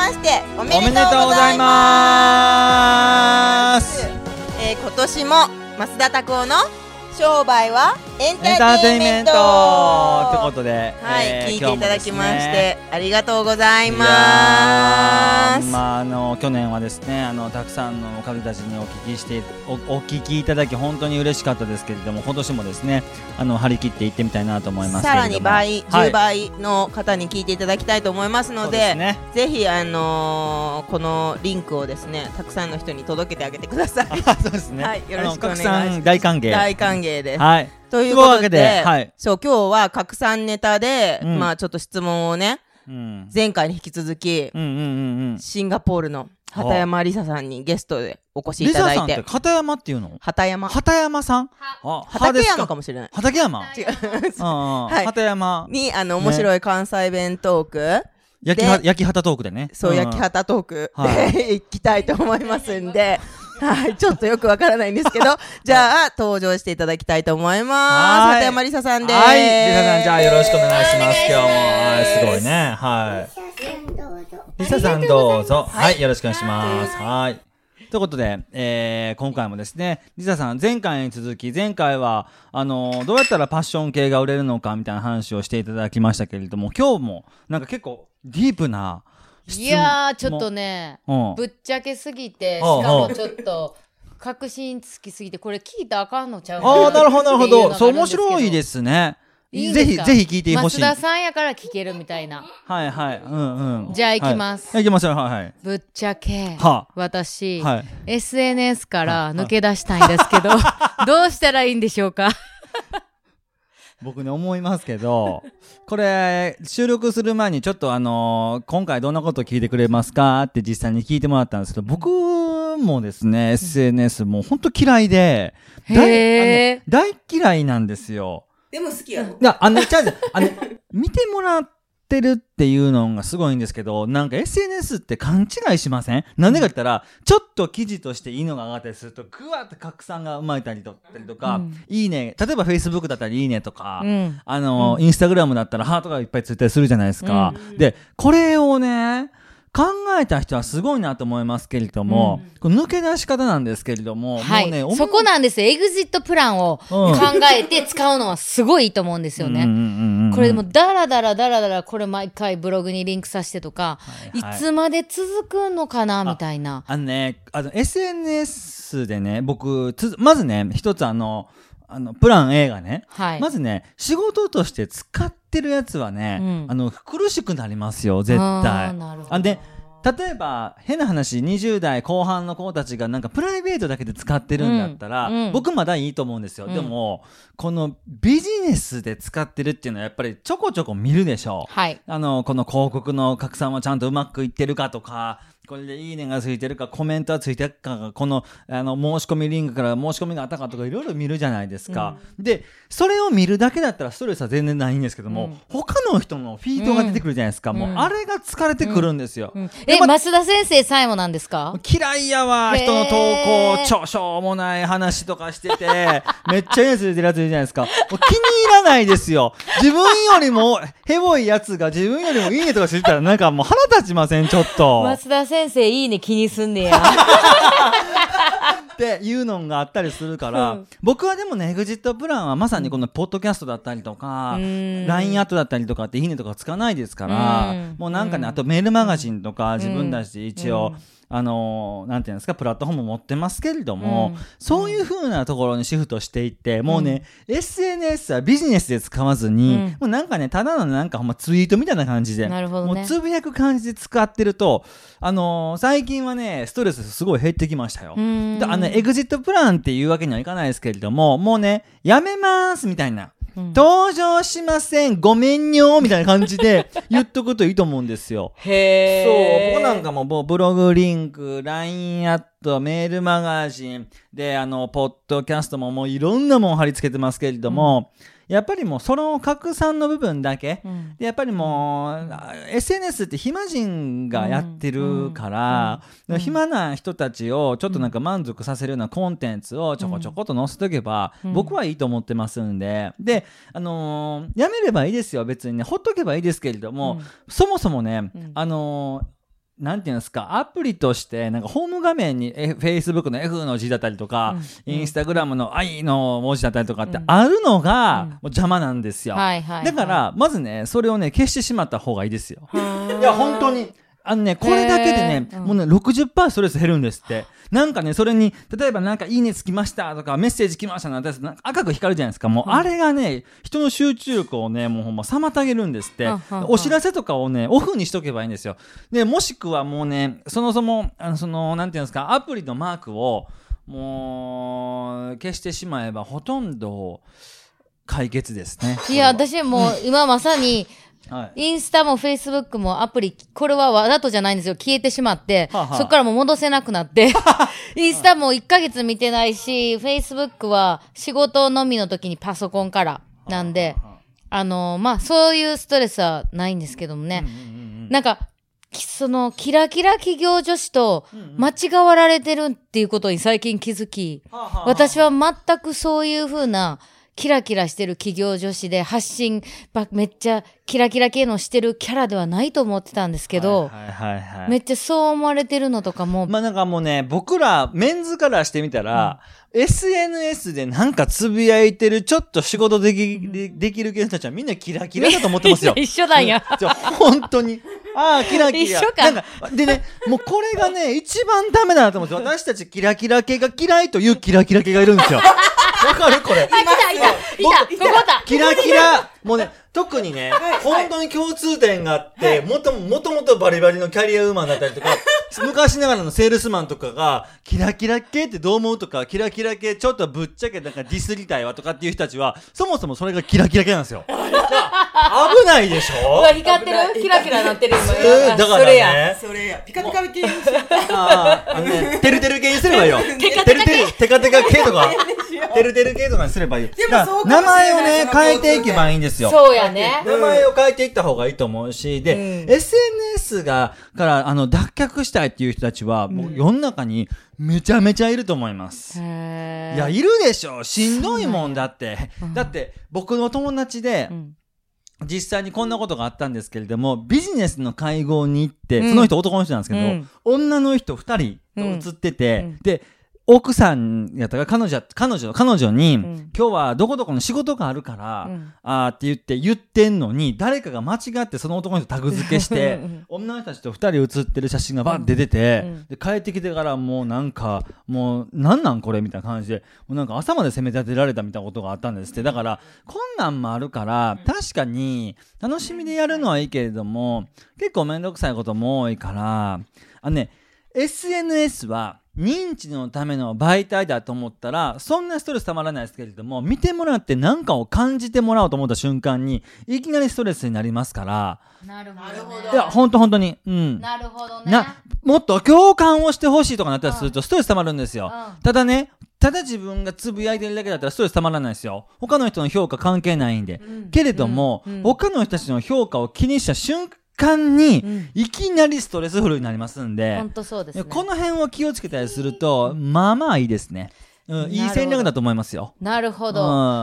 ましておめでとうございます。えー今年も増田拓夫の商売はエンターーテインメント。テインメント。ってことで、はい、えー聞いていただきまし今日もですね。て、ありがとうございいます。まああの去年はですねあのたくさんの方たちにお聞きしておお聞きいただき本当に嬉しかったですけれども今年もですねあの張り切って行ってみたいなと思いますけさらに倍、はい。10倍の方に聞いていただきたいと思いますので、ですね。ぜひあのーこのリンクをですね、たくさんの人に届けてあげてください。あそうですね、はいよろしくお願いします。大歓迎。大歓迎です。はい。ということでで、はい。そう今日は拡散ネタで、うん。まあちょっと質問をね、うん。前回に引き続き、うんうんうんうん。シンガポールの畑山りささんにゲストでお越しいただいリサさんってて、片山っていうの？畑山、畑山さん？あ畠山か？かもしれない。畠山？違う。はい。畑山。に、あの、面白い関西弁トーク、焼きは焼き畑トークでね。そう、ん。焼き畑トークはで 行きたいと思いますんで、はい、ちょっとよくわからないんですけど、じゃあ、登場していただきたいと思います。はい畑山りささんです。はい、リサさん、じゃあよろしくお願いします。今日も、はいすごいね。はい。リサさんどうぞ。はい、よろしくお願いします。はい。ということで、えー、今回もですね、リサさん、前回に続き、前回は、あのーどうやったらパッション系が売れるのかみたいな話をしていただきましたけれども、今日も、なんか結構、ディープないやーちょっとねうんぶっちゃけすぎてしかもちょっと確信つきすぎてこれ聞いたらあかんのちゃうああ、なるほど、なるほど。そう、面い白いですすね。いいぜひ、ですか？ぜひ聞いてほしい。増田さんやから聞けるみたいなはいはい。うんうん。じゃあ行きますはい、行きましょう。はいはい。ぶっちゃけは私、はい。SNS から抜け出したいんですけど どうしたらいいんでしょうか？僕ね思いますけどこれ収録する前にちょっとあのー今回どんなこと聞いてくれますかって実際に聞いてもらったんですけど僕もですね SNS もう本当嫌いで大大嫌いなんですよ。でも好きやろ。いやあのちゃうあの見てもらってるっていうのがすごいんですけどなんか SNS って勘違いしません？なんでかって言ったらちょっと記事としていいのが上がったりするとぐわって拡散が生まれたりとか、うん。いいね。例えば Facebook だったらいいねとか、うん。あの、インスタグラムだったらハートがいっぱいついたりするじゃないですか。で、これをね、考えた人はすごいなと思いますけれども、この抜け出し方なんですけれども、はもうね、い、そこなんですよ。エグジットプランをうん考えて 使うのはすごいいいと思うんですよね、うんうんうんうんこれでもダラダラダラダラこれ毎回ブログにリンクさせてとか、いはい。つまで続くのかなみたいな。あのね、あの、SNS でね、僕、つまずね、一つあの、あの、プラン A がね、はい。まずね、仕事として使ってるやつはね、うんあの、苦しくなりますよ、絶対。あで、例えば、変な話、20代後半の子たちがなんかプライベートだけで使ってるんだったら、うんうん僕まだいいと思うんですよ。うんでも、このビジネスで使ってるっていうのはやっぱりちょこちょこ見るでしょう。はい。あの、この広告の拡散はちゃんとうまくいってるかとか、これでいいねがついてるか、コメントはついてるか、この、あの、申し込みリンクから申し込みがあったかとか、いろいろ見るじゃないですか。で、それを見るだけだったらストレスは全然ないんですけども、うん他の人のフィードが出てくるじゃないですか。もう、あれが疲れてくるんですよ。え、ま増田先生さえもなんですか？嫌いやわ、人の投稿、ちょ、しょうもない話とかしてて、めっちゃいいやつ出てるやついるじゃないですか。気に入らないですよ。自分よりも、ヘボいやつが自分よりもいいねとかしてたら、なんかもう腹立ちません、ちょっと。増田先生いいね気にすんねや。っていうのがあったりするから、うん。僕はでもね、エグジットプランはまさにこのポッドキャストだったりとか、うん。LINE アットだったりとかっていいねとかつかないですから、うん。もうなんかね、あとメールマガジンとか自分たちで一応、あのーなんていうんですか、プラットフォーム持ってますけれども、うん。そういう風なところにシフトしていって、もうね、SNS はビジネスで使わずに、うん。もうなんかね、ただのなんかほんまツイートみたいな感じで、なるほどね。もうつぶやく感じで使ってると、あのー最近はね、ストレスすごい減ってきましたよ。あの、エグジットプランっていうわけにはいかないですけれども、もうね、やめますみたいな。うん登場しませんごめんよみたいな感じで 言っとくといいと思うんですよ。へそう、僕なんかももうブログリンク、LINE アット、メールマガジン、で、あの、ポッドキャストももういろんなもん貼り付けてますけれども、やっぱりもうその拡散の部分だけ、うん。でやっぱりもう、あ SNS って暇人がやってるから、うん。うん。暇な人たちをちょっとなんか満足させるようなコンテンツをちょこちょこっと載せとけば、うん。僕はいいと思ってますんで、で、あのーやめればいいですよ、別にね、ほっとけばいいですけれども、うん。そもそもね、うん。あのーなんていうんですか、アプリとして、なんかホーム画面に、F、Facebook の F の字だったりとか、インスタグラムの I の文字だったりとかってあるのが、もう邪魔なんですよ。はいはいはいだから、まずね、それをね、消してしまった方がいいですよ。いや、本当に。あのね、これだけでね、もうね、60%ストレス減るんですって。なんかね、それに、例えばなんか、いいねつきましたとか、メッセージ来ましたなんて、なんか赤く光るじゃないですか。もう、あれがね、人の集中力をね、もうほんま妨げるんですって。お知らせとかをね、オフにしとけばいいんですよ。で、もしくはもうね、そもそも、あの、その、なんていうんですか、アプリのマークを、もう、消してしまえば、ほとんど、解決ですね。いや、私もう今まさに、はい。インスタもフェイスブックもアプリ、これはわざとじゃないんですよ。消えてしまって、はあはあそっからもう戻せなくなって、インスタも1ヶ月見てないし、フェイスブックは仕事のみの時にパソコンからなんで、あのまあ、そういうストレスはないんですけどもね。なんか、きその、キラキラ企業女子と間違わられてるっていうことに最近気づき、私は全くそういう風な、キラキラしてる企業女子で発信ばめっちゃキラキラ系のしてるキャラではないと思ってたんですけど、はいはいはいはいめっちゃそう思われてるのとかも、まあなんかもうね、僕ら、メンズからしてみたら、SNS でなんかつぶやいてる、ちょっと仕事でき、できる系の人たちはみんなキラキラだと思ってますよ。一緒なんや。じゃあ本当に。ああ、キラキラ。一緒かなんか、でね、もうこれがね、一番ダメだなと思うんですよ。私たちキラキラ系が嫌いというキラキラ系がいるんですよ。わかるこれ。あ、来た、いた、いた、ここだ。キラキラ、もうね、特にね、本当に共通点があって、もとも、もともとバリバリのキャリアウーマンだったりとか、昔ながらのセールスマンとかが、キラキラ系ってどう思うとか、キラキラ系ちょっとぶっちゃけなんかディスりたいわとかっていう人たちは、そもそもそれがキラキラ系なんですよ。危ないでしょ？うわ、光ってる？キラキラなってる今。えーだからそれや。ね。それや、ピカピカ系にしああ、あのね、てるてる系にすればいいよ。テカテカてるてる、テカテカ系とか、てるてる系とかにすればいいよ。でもだからそうかもしれない名前をね、変えていけばいいんですよ。そうやね。名前を変えていった方がいいと思うし、で、SNS が、から、あの、脱却したいっていう人たちは、もう世の中にめちゃめちゃいると思います。へー。いや、いるでしょ。しんどいもんだって。だ。って、僕の友達で、ん。実際にこんなことがあったんですけれども、ビジネスの会合に行って、うん。その人男の人なんですけど、うん。女の人二人と写ってて、うん。で、奥さんやったから彼女、彼女、彼女に、ん。今日はどこどこの仕事があるから、うん。あーって言って言ってんのに、誰かが間違ってその男の人タグ付けしてうん、女の人たちと二人写ってる写真がバッて出てて、うん。で、帰ってきてからもうなんか、もう、なんなんこれみたいな感じで、もうなんか朝まで攻め立てられたみたいなことがあったんですって。だから、こんなんもあるから、確かに、楽しみでやるのはいいけれども、結構めんどくさいことも多いから、あのね、SNS は認知のための媒体だと思ったら、そんなストレスたまらないですけれども、見てもらって何かを感じてもらおうと思った瞬間に、いきなりストレスになりますから、なるほどね。いや、ほんとほんとに、うん。なるほどね。な、もっと共感をしてほしいとかなったりするとストレス溜まるんですよ。うんただね、ただ自分がつぶやいてるだけだったらストレス溜まらないですよ。他の人の評価関係ないんで。けれども、うんうん他の人たちの評価を気にした瞬間に、うんいきなりストレスフルになりますんで、本当そうですね。この辺を気をつけたりすると、まあまあいいですね。うん、いい戦略だと思いますよ。なるほうんど。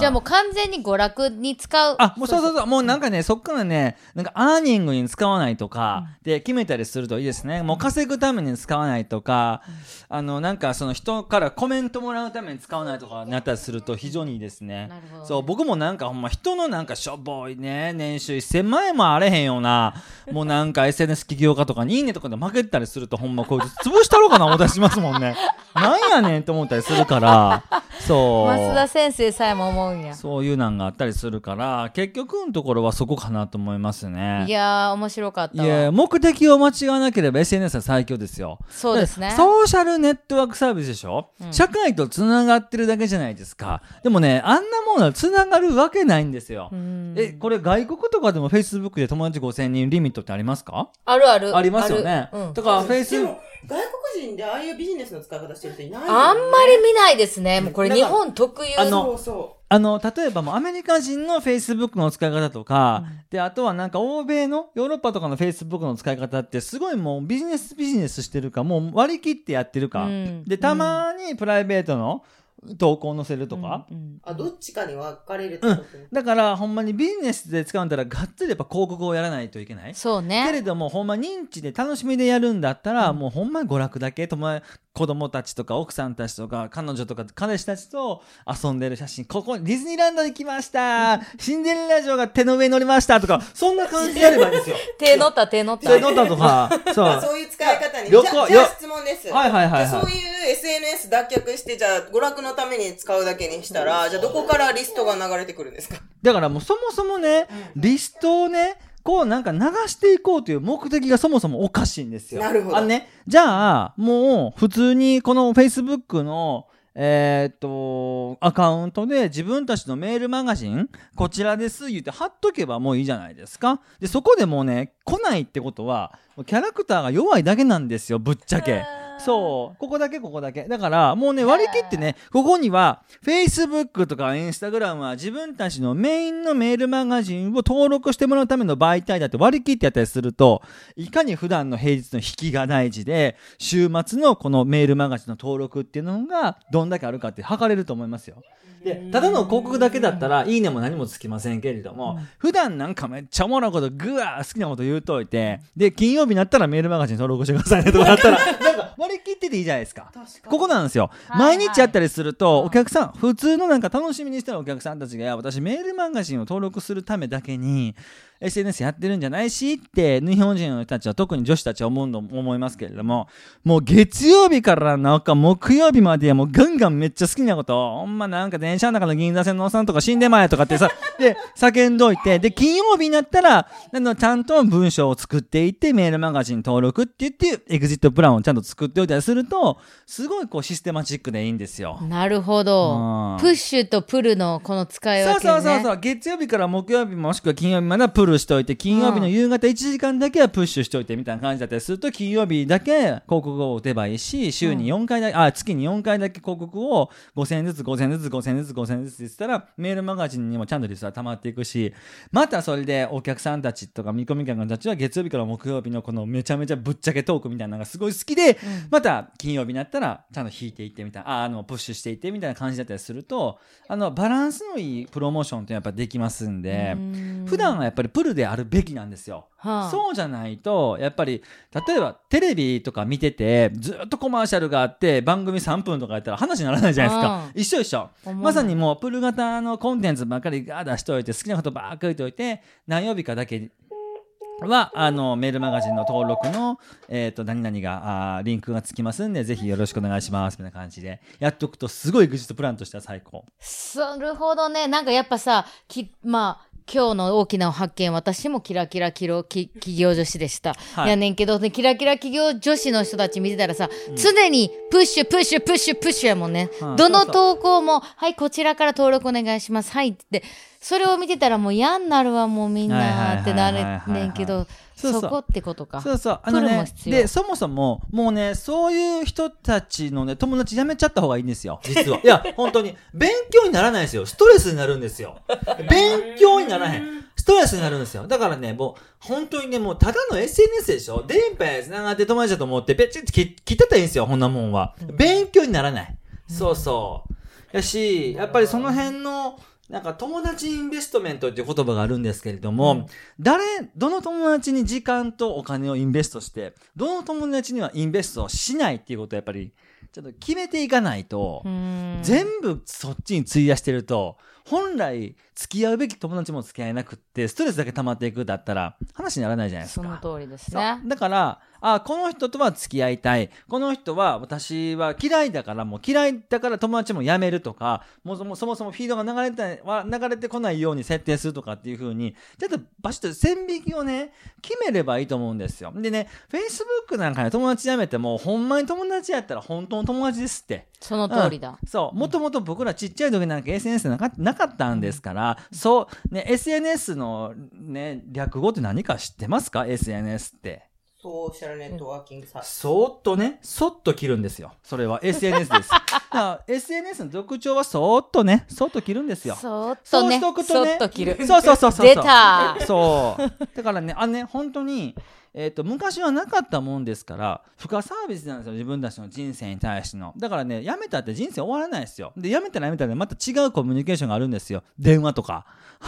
じゃあもう完全に娯楽に使う。あ、もうそうそうそう、もうなんかね、そっからね、なんかアーニングに使わないとか、で決めたりするといいですね。もう稼ぐために使わないとか、あの、なんかその人からコメントもらうために使わないとかなったりすると非常にいいですね。なるほどそう、僕もなんかほんま人のなんかしょぼいね、年収1000万円もあれへんような、もうなんか SNS 起業家とかにいいねとかで負けてたりするとほんまこいつ潰したろうかな思ったりしますもんね。なんやねんって思ったりするから、そう。増田先生さえも思うんや。そういうなんがあったりするから、結局のところはそこかなと思いますね。いやー、面白かったいやわ。目的を間違わなければ SNS は最強ですよ。そうですねだ。ソーシャルネットワークサービスでしょ、社会とつながってるだけじゃないですか。でもね、あんなものはつながるわけないんですよ。うんえ、これ外国とかでも Facebook で友達5000人リミットってありますか？あるある。ありますよね。うんだからで Facebook も、外国人でああいうビジネスの使い方してる人いないよねあんまり見ないですね。もうこれ日本特有。あのあの、例えばもうアメリカ人の Facebook の使い方とか、で、あとはなんか欧米のヨーロッパとかの Facebook の使い方ってすごいもうビジネスビジネスしてるか、もう割り切ってやってるか。うんで、たまにプライベートの投稿載せるとか？うんあ、どっちかに分かれるってこと？ねだから、ほんまにビジネスで使うんだったら、がっつりやっぱ広告をやらないといけない。そうけれね。ども、ほんま認知で楽しみでやるんだったら、もうほんまに娯楽だけ、とも子供たちとか奥さんたちとか彼女とか彼氏たちと遊んでる写真、ここディズニーランドに来ました シンデレラ城が手の上に乗りましたとか、そんな感じでやればいいんですよ。手乗った手乗った。手乗ったとか、そう。あそういう使い方に。じゃあじゃあ質問です。はいはいはいはいそういう SNS 脱却して、じゃあ娯楽のために使うだけにしたら、じゃあどこからリストが流れてくるんですか？だからもうそもそもね、リストをね、こうなんか流していこうという目的がそもそもおかしいんですよ。なるほどあのね、じゃあ、もう普通にこの Facebook のえーっと、アカウントで自分たちのメールマガジン、こちらです言って貼っとけばもういいじゃないですか。で、そこでもうね、来ないってことは、キャラクターが弱いだけなんですよ、ぶっちゃけ。そう。ここだけ、ここだけ。だから、もうね、割り切ってね、ここには、Facebook とか Instagram は自分たちのメインのメールマガジンを登録してもらうための媒体だって割り切ってやったりすると、いかに普段の平日の引きが大事で、週末のこのメールマガジンの登録っていうのが、どんだけあるかって測れると思いますよ。で、ただの広告だけだったら、いいねも何もつきませんけれども、普段なんかめっちゃおもろいこと、ぐわー好きなこと言うといて、で、金曜日になったらメールマガジン登録してくださいねとかだったら、なんか割り切ってていいじゃないですか。ここなんですよ。はい毎日やったりすると、お客さん、普通のなんか楽しみにしてるお客さんたちが、私メールマガジンを登録するためだけに、SNS やってるんじゃないしって、日本人の人たちは特に女子たちは思うと思いますけれども、もう月曜日からなんか木曜日まではもうガンガンめっちゃ好きなこと、ほんまなんか電車の中の銀座線のおっさんとか死んでまえとかってさ、で、叫んどいて、で、金曜日になったら、あの、ちゃんと文章を作っていって、メールマガジン登録って言って、エグジットプランをちゃんと作っておいたりすると、すごいこうシステマチックでいいんですよ。なるほどうん。プッシュとプルのこの使いそう分けね。そうそうそう。月曜日から木曜日もしくは金曜日まではプルしといて、金曜日の夕方1時間だけはプッシュしといてみたいな感じだったりすると、金曜日だけ広告を打てばいいし、週に4回だ、あ、月に4回だけ広告を5000円ずつ5000円ずつ5000円ずつ5000円ずつって言ってたら、メールマガジンにもちゃんとリストは溜まっていくし、またそれでお客さんたちとか見込み客たちは月曜日から木曜日のこのめちゃめちゃぶっちゃけトークみたいなのがすごい好きで、また金曜日になったらちゃんと引いていってみたいな、ああの、プッシュしていってみたいな感じだったりすると、あの、バランスのいいプロモーションってやっぱできますんで、普段はやっぱりプルであるべきなんですよ。はあそうじゃないと、やっぱり、例えばテレビとか見てて、ずっとコマーシャルがあって、番組3分とかやったら話にならないじゃないですか。うん一緒一緒。まさにもうプル型のコンテンツばっかり出しといて、好きなことばっかり言っといて、何曜日かだけは、あの、メールマガジンの登録の、えっ、と、何々が、あリンクがつきますんで、ぜひよろしくお願いします、みたいな感じで、やっとくと、すごいグジットプランとしては最高。なるほどね。なんかやっぱさ、きまあ、今日の大きな発見、私もキラキラキロき企業女子でした。はいやねんけど、ね、キラキラ企業女子の人たち見てたらさ、常にプッシュ、プッシュ、プッシュ、プッシュやもんね。はいどの投稿も、はい、こちらから登録お願いします。はいって。それを見てたらもう嫌になるわ、もうみんなってなはいはいはいはいはいれねんけど、そうそうそこってことか。そうそう。あプのね、ルも必要で、そもそも、もうね、そういう人たちのね、友達やめちゃった方がいいんですよ。実は。いや、本当に。勉強にならないですよ。ストレスになるんですよ。勉強にならへん。ストレスになるんですよ。だからね、もう、本当にね、もう、ただの SNS でしょ？電波や繋がって友達だと思って、べちって切切ってたらいいんですよ、こんなもんは。勉強にならない。そうそう。やし、やっぱりその辺の、なんか友達インベストメントっていう言葉があるんですけれども、誰、どの友達に時間とお金をインベストして、どの友達にはインベストをしないっていうことをやっぱり、ちょっと決めていかないと、うん。全部そっちに費やしてると、本来付き合うべき友達も付き合えなくって、ストレスだけ溜まっていくだったら、話にならないじゃないですそか。の通りですそうね。だから、あ、この人とは付き合いたい。この人は私は嫌いだから、もう嫌いだから友達も辞めるとか、もうそもそもフィードが流れては流れてこないように設定するとかっていう風に、ちょっとバシッと線引きをね、決めればいいと思うんですよ。でね、Facebook なんかで友達辞めても、ほんまに友達やったら本当の友達ですって。その通りだ。そう。もともと僕らちっちゃい時なんか SNS なかなかったんですから、そう、ね、SNS のね、略語って何か知ってますか ?SNS って。ソーシャルネットワーキングサービス。そーっとね、そっと切るんですよ。それは SNS です。だから SNS の特徴はそーっとね、そっと切るんですよ。そーっそうとね、しとくとね。そっと切る。そうそうそうそう。出たそう。だからね、あのね、本当に、えっ、と、昔はなかったもんですから、付加サービスなんですよ、自分たちの人生に対しての。だからね、辞めたって人生終わらないですよ。で、辞めたら辞めたらまた違うコミュニケーションがあるんですよ。電話とか。フ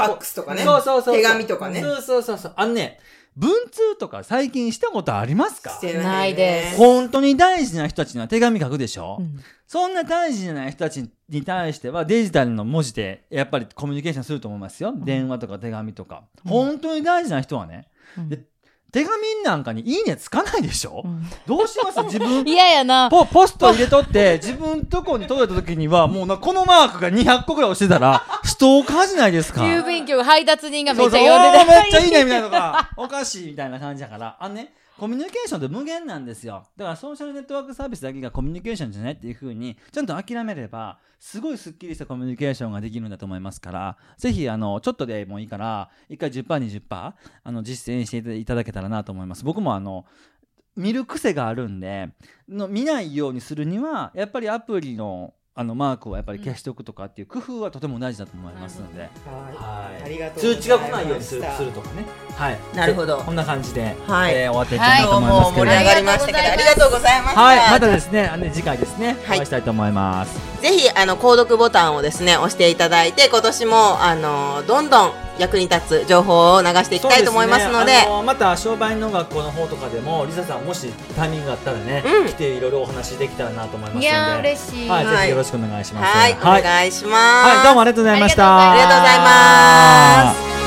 ァックスとかね。そうそうそうそう。手紙とかね。そうそうそうそう。あのね、文通とか最近したことありますか？してないです本当に大事な人たちには手紙書くでしょ、うんそんな大事じゃない人たちに対してはデジタルの文字でやっぱりコミュニケーションすると思いますよ。電話とか手紙とか。本当に大事な人はね。うんで手紙なんかにいいねつかないでしょ、ん。どうします？自分。嫌やな。ポポスト入れとって自分とこに届いた時にはもうなこのマークが200個ぐらい押してたらストーカーじゃないですか。郵便局配達人がめっちゃそうそう呼んでおーめっちゃいいねみたいなのがおかしいみたいな感じだから。あのねコミュニケーションって無限なんですよ。だからソーシャルネットワークサービスだけがコミュニケーションじゃないっていう風にちゃんと諦めればすごいスッキリしたコミュニケーションができるんだと思いますからぜひあのちょっとでもいいから1回 10%20% あの実践していただけたらなと思います。僕もあの見る癖があるんでの見ないようにするにはやっぱりアプリのあのマークをやっぱり消しておくとかっていう工夫はとても大事だと思いますので、はいありがとうございました通知が来ないようにするするとかね。はい。なるほどこんな感じで、はいえー終わっていきたいと思いますけど、も盛り上がりましたけど、ありがとうございました。はい。またですね、あの次回ですね、はいお会いしたいと思います。ぜひ、あの、購読ボタンをですね、押していただいて、今年も、あの、どんどん役に立つ情報を流していきたいと思いますので、あのまた商売の学校の方とかでも、リサさんもしタイミングがあったらね、うん来ていろいろお話できたらなと思いますので、いやー、嬉しい。はい、はいぜひよろしくお願いします。はい、おはい、願いします。はいどうもありがとうございました。ありがとうございます。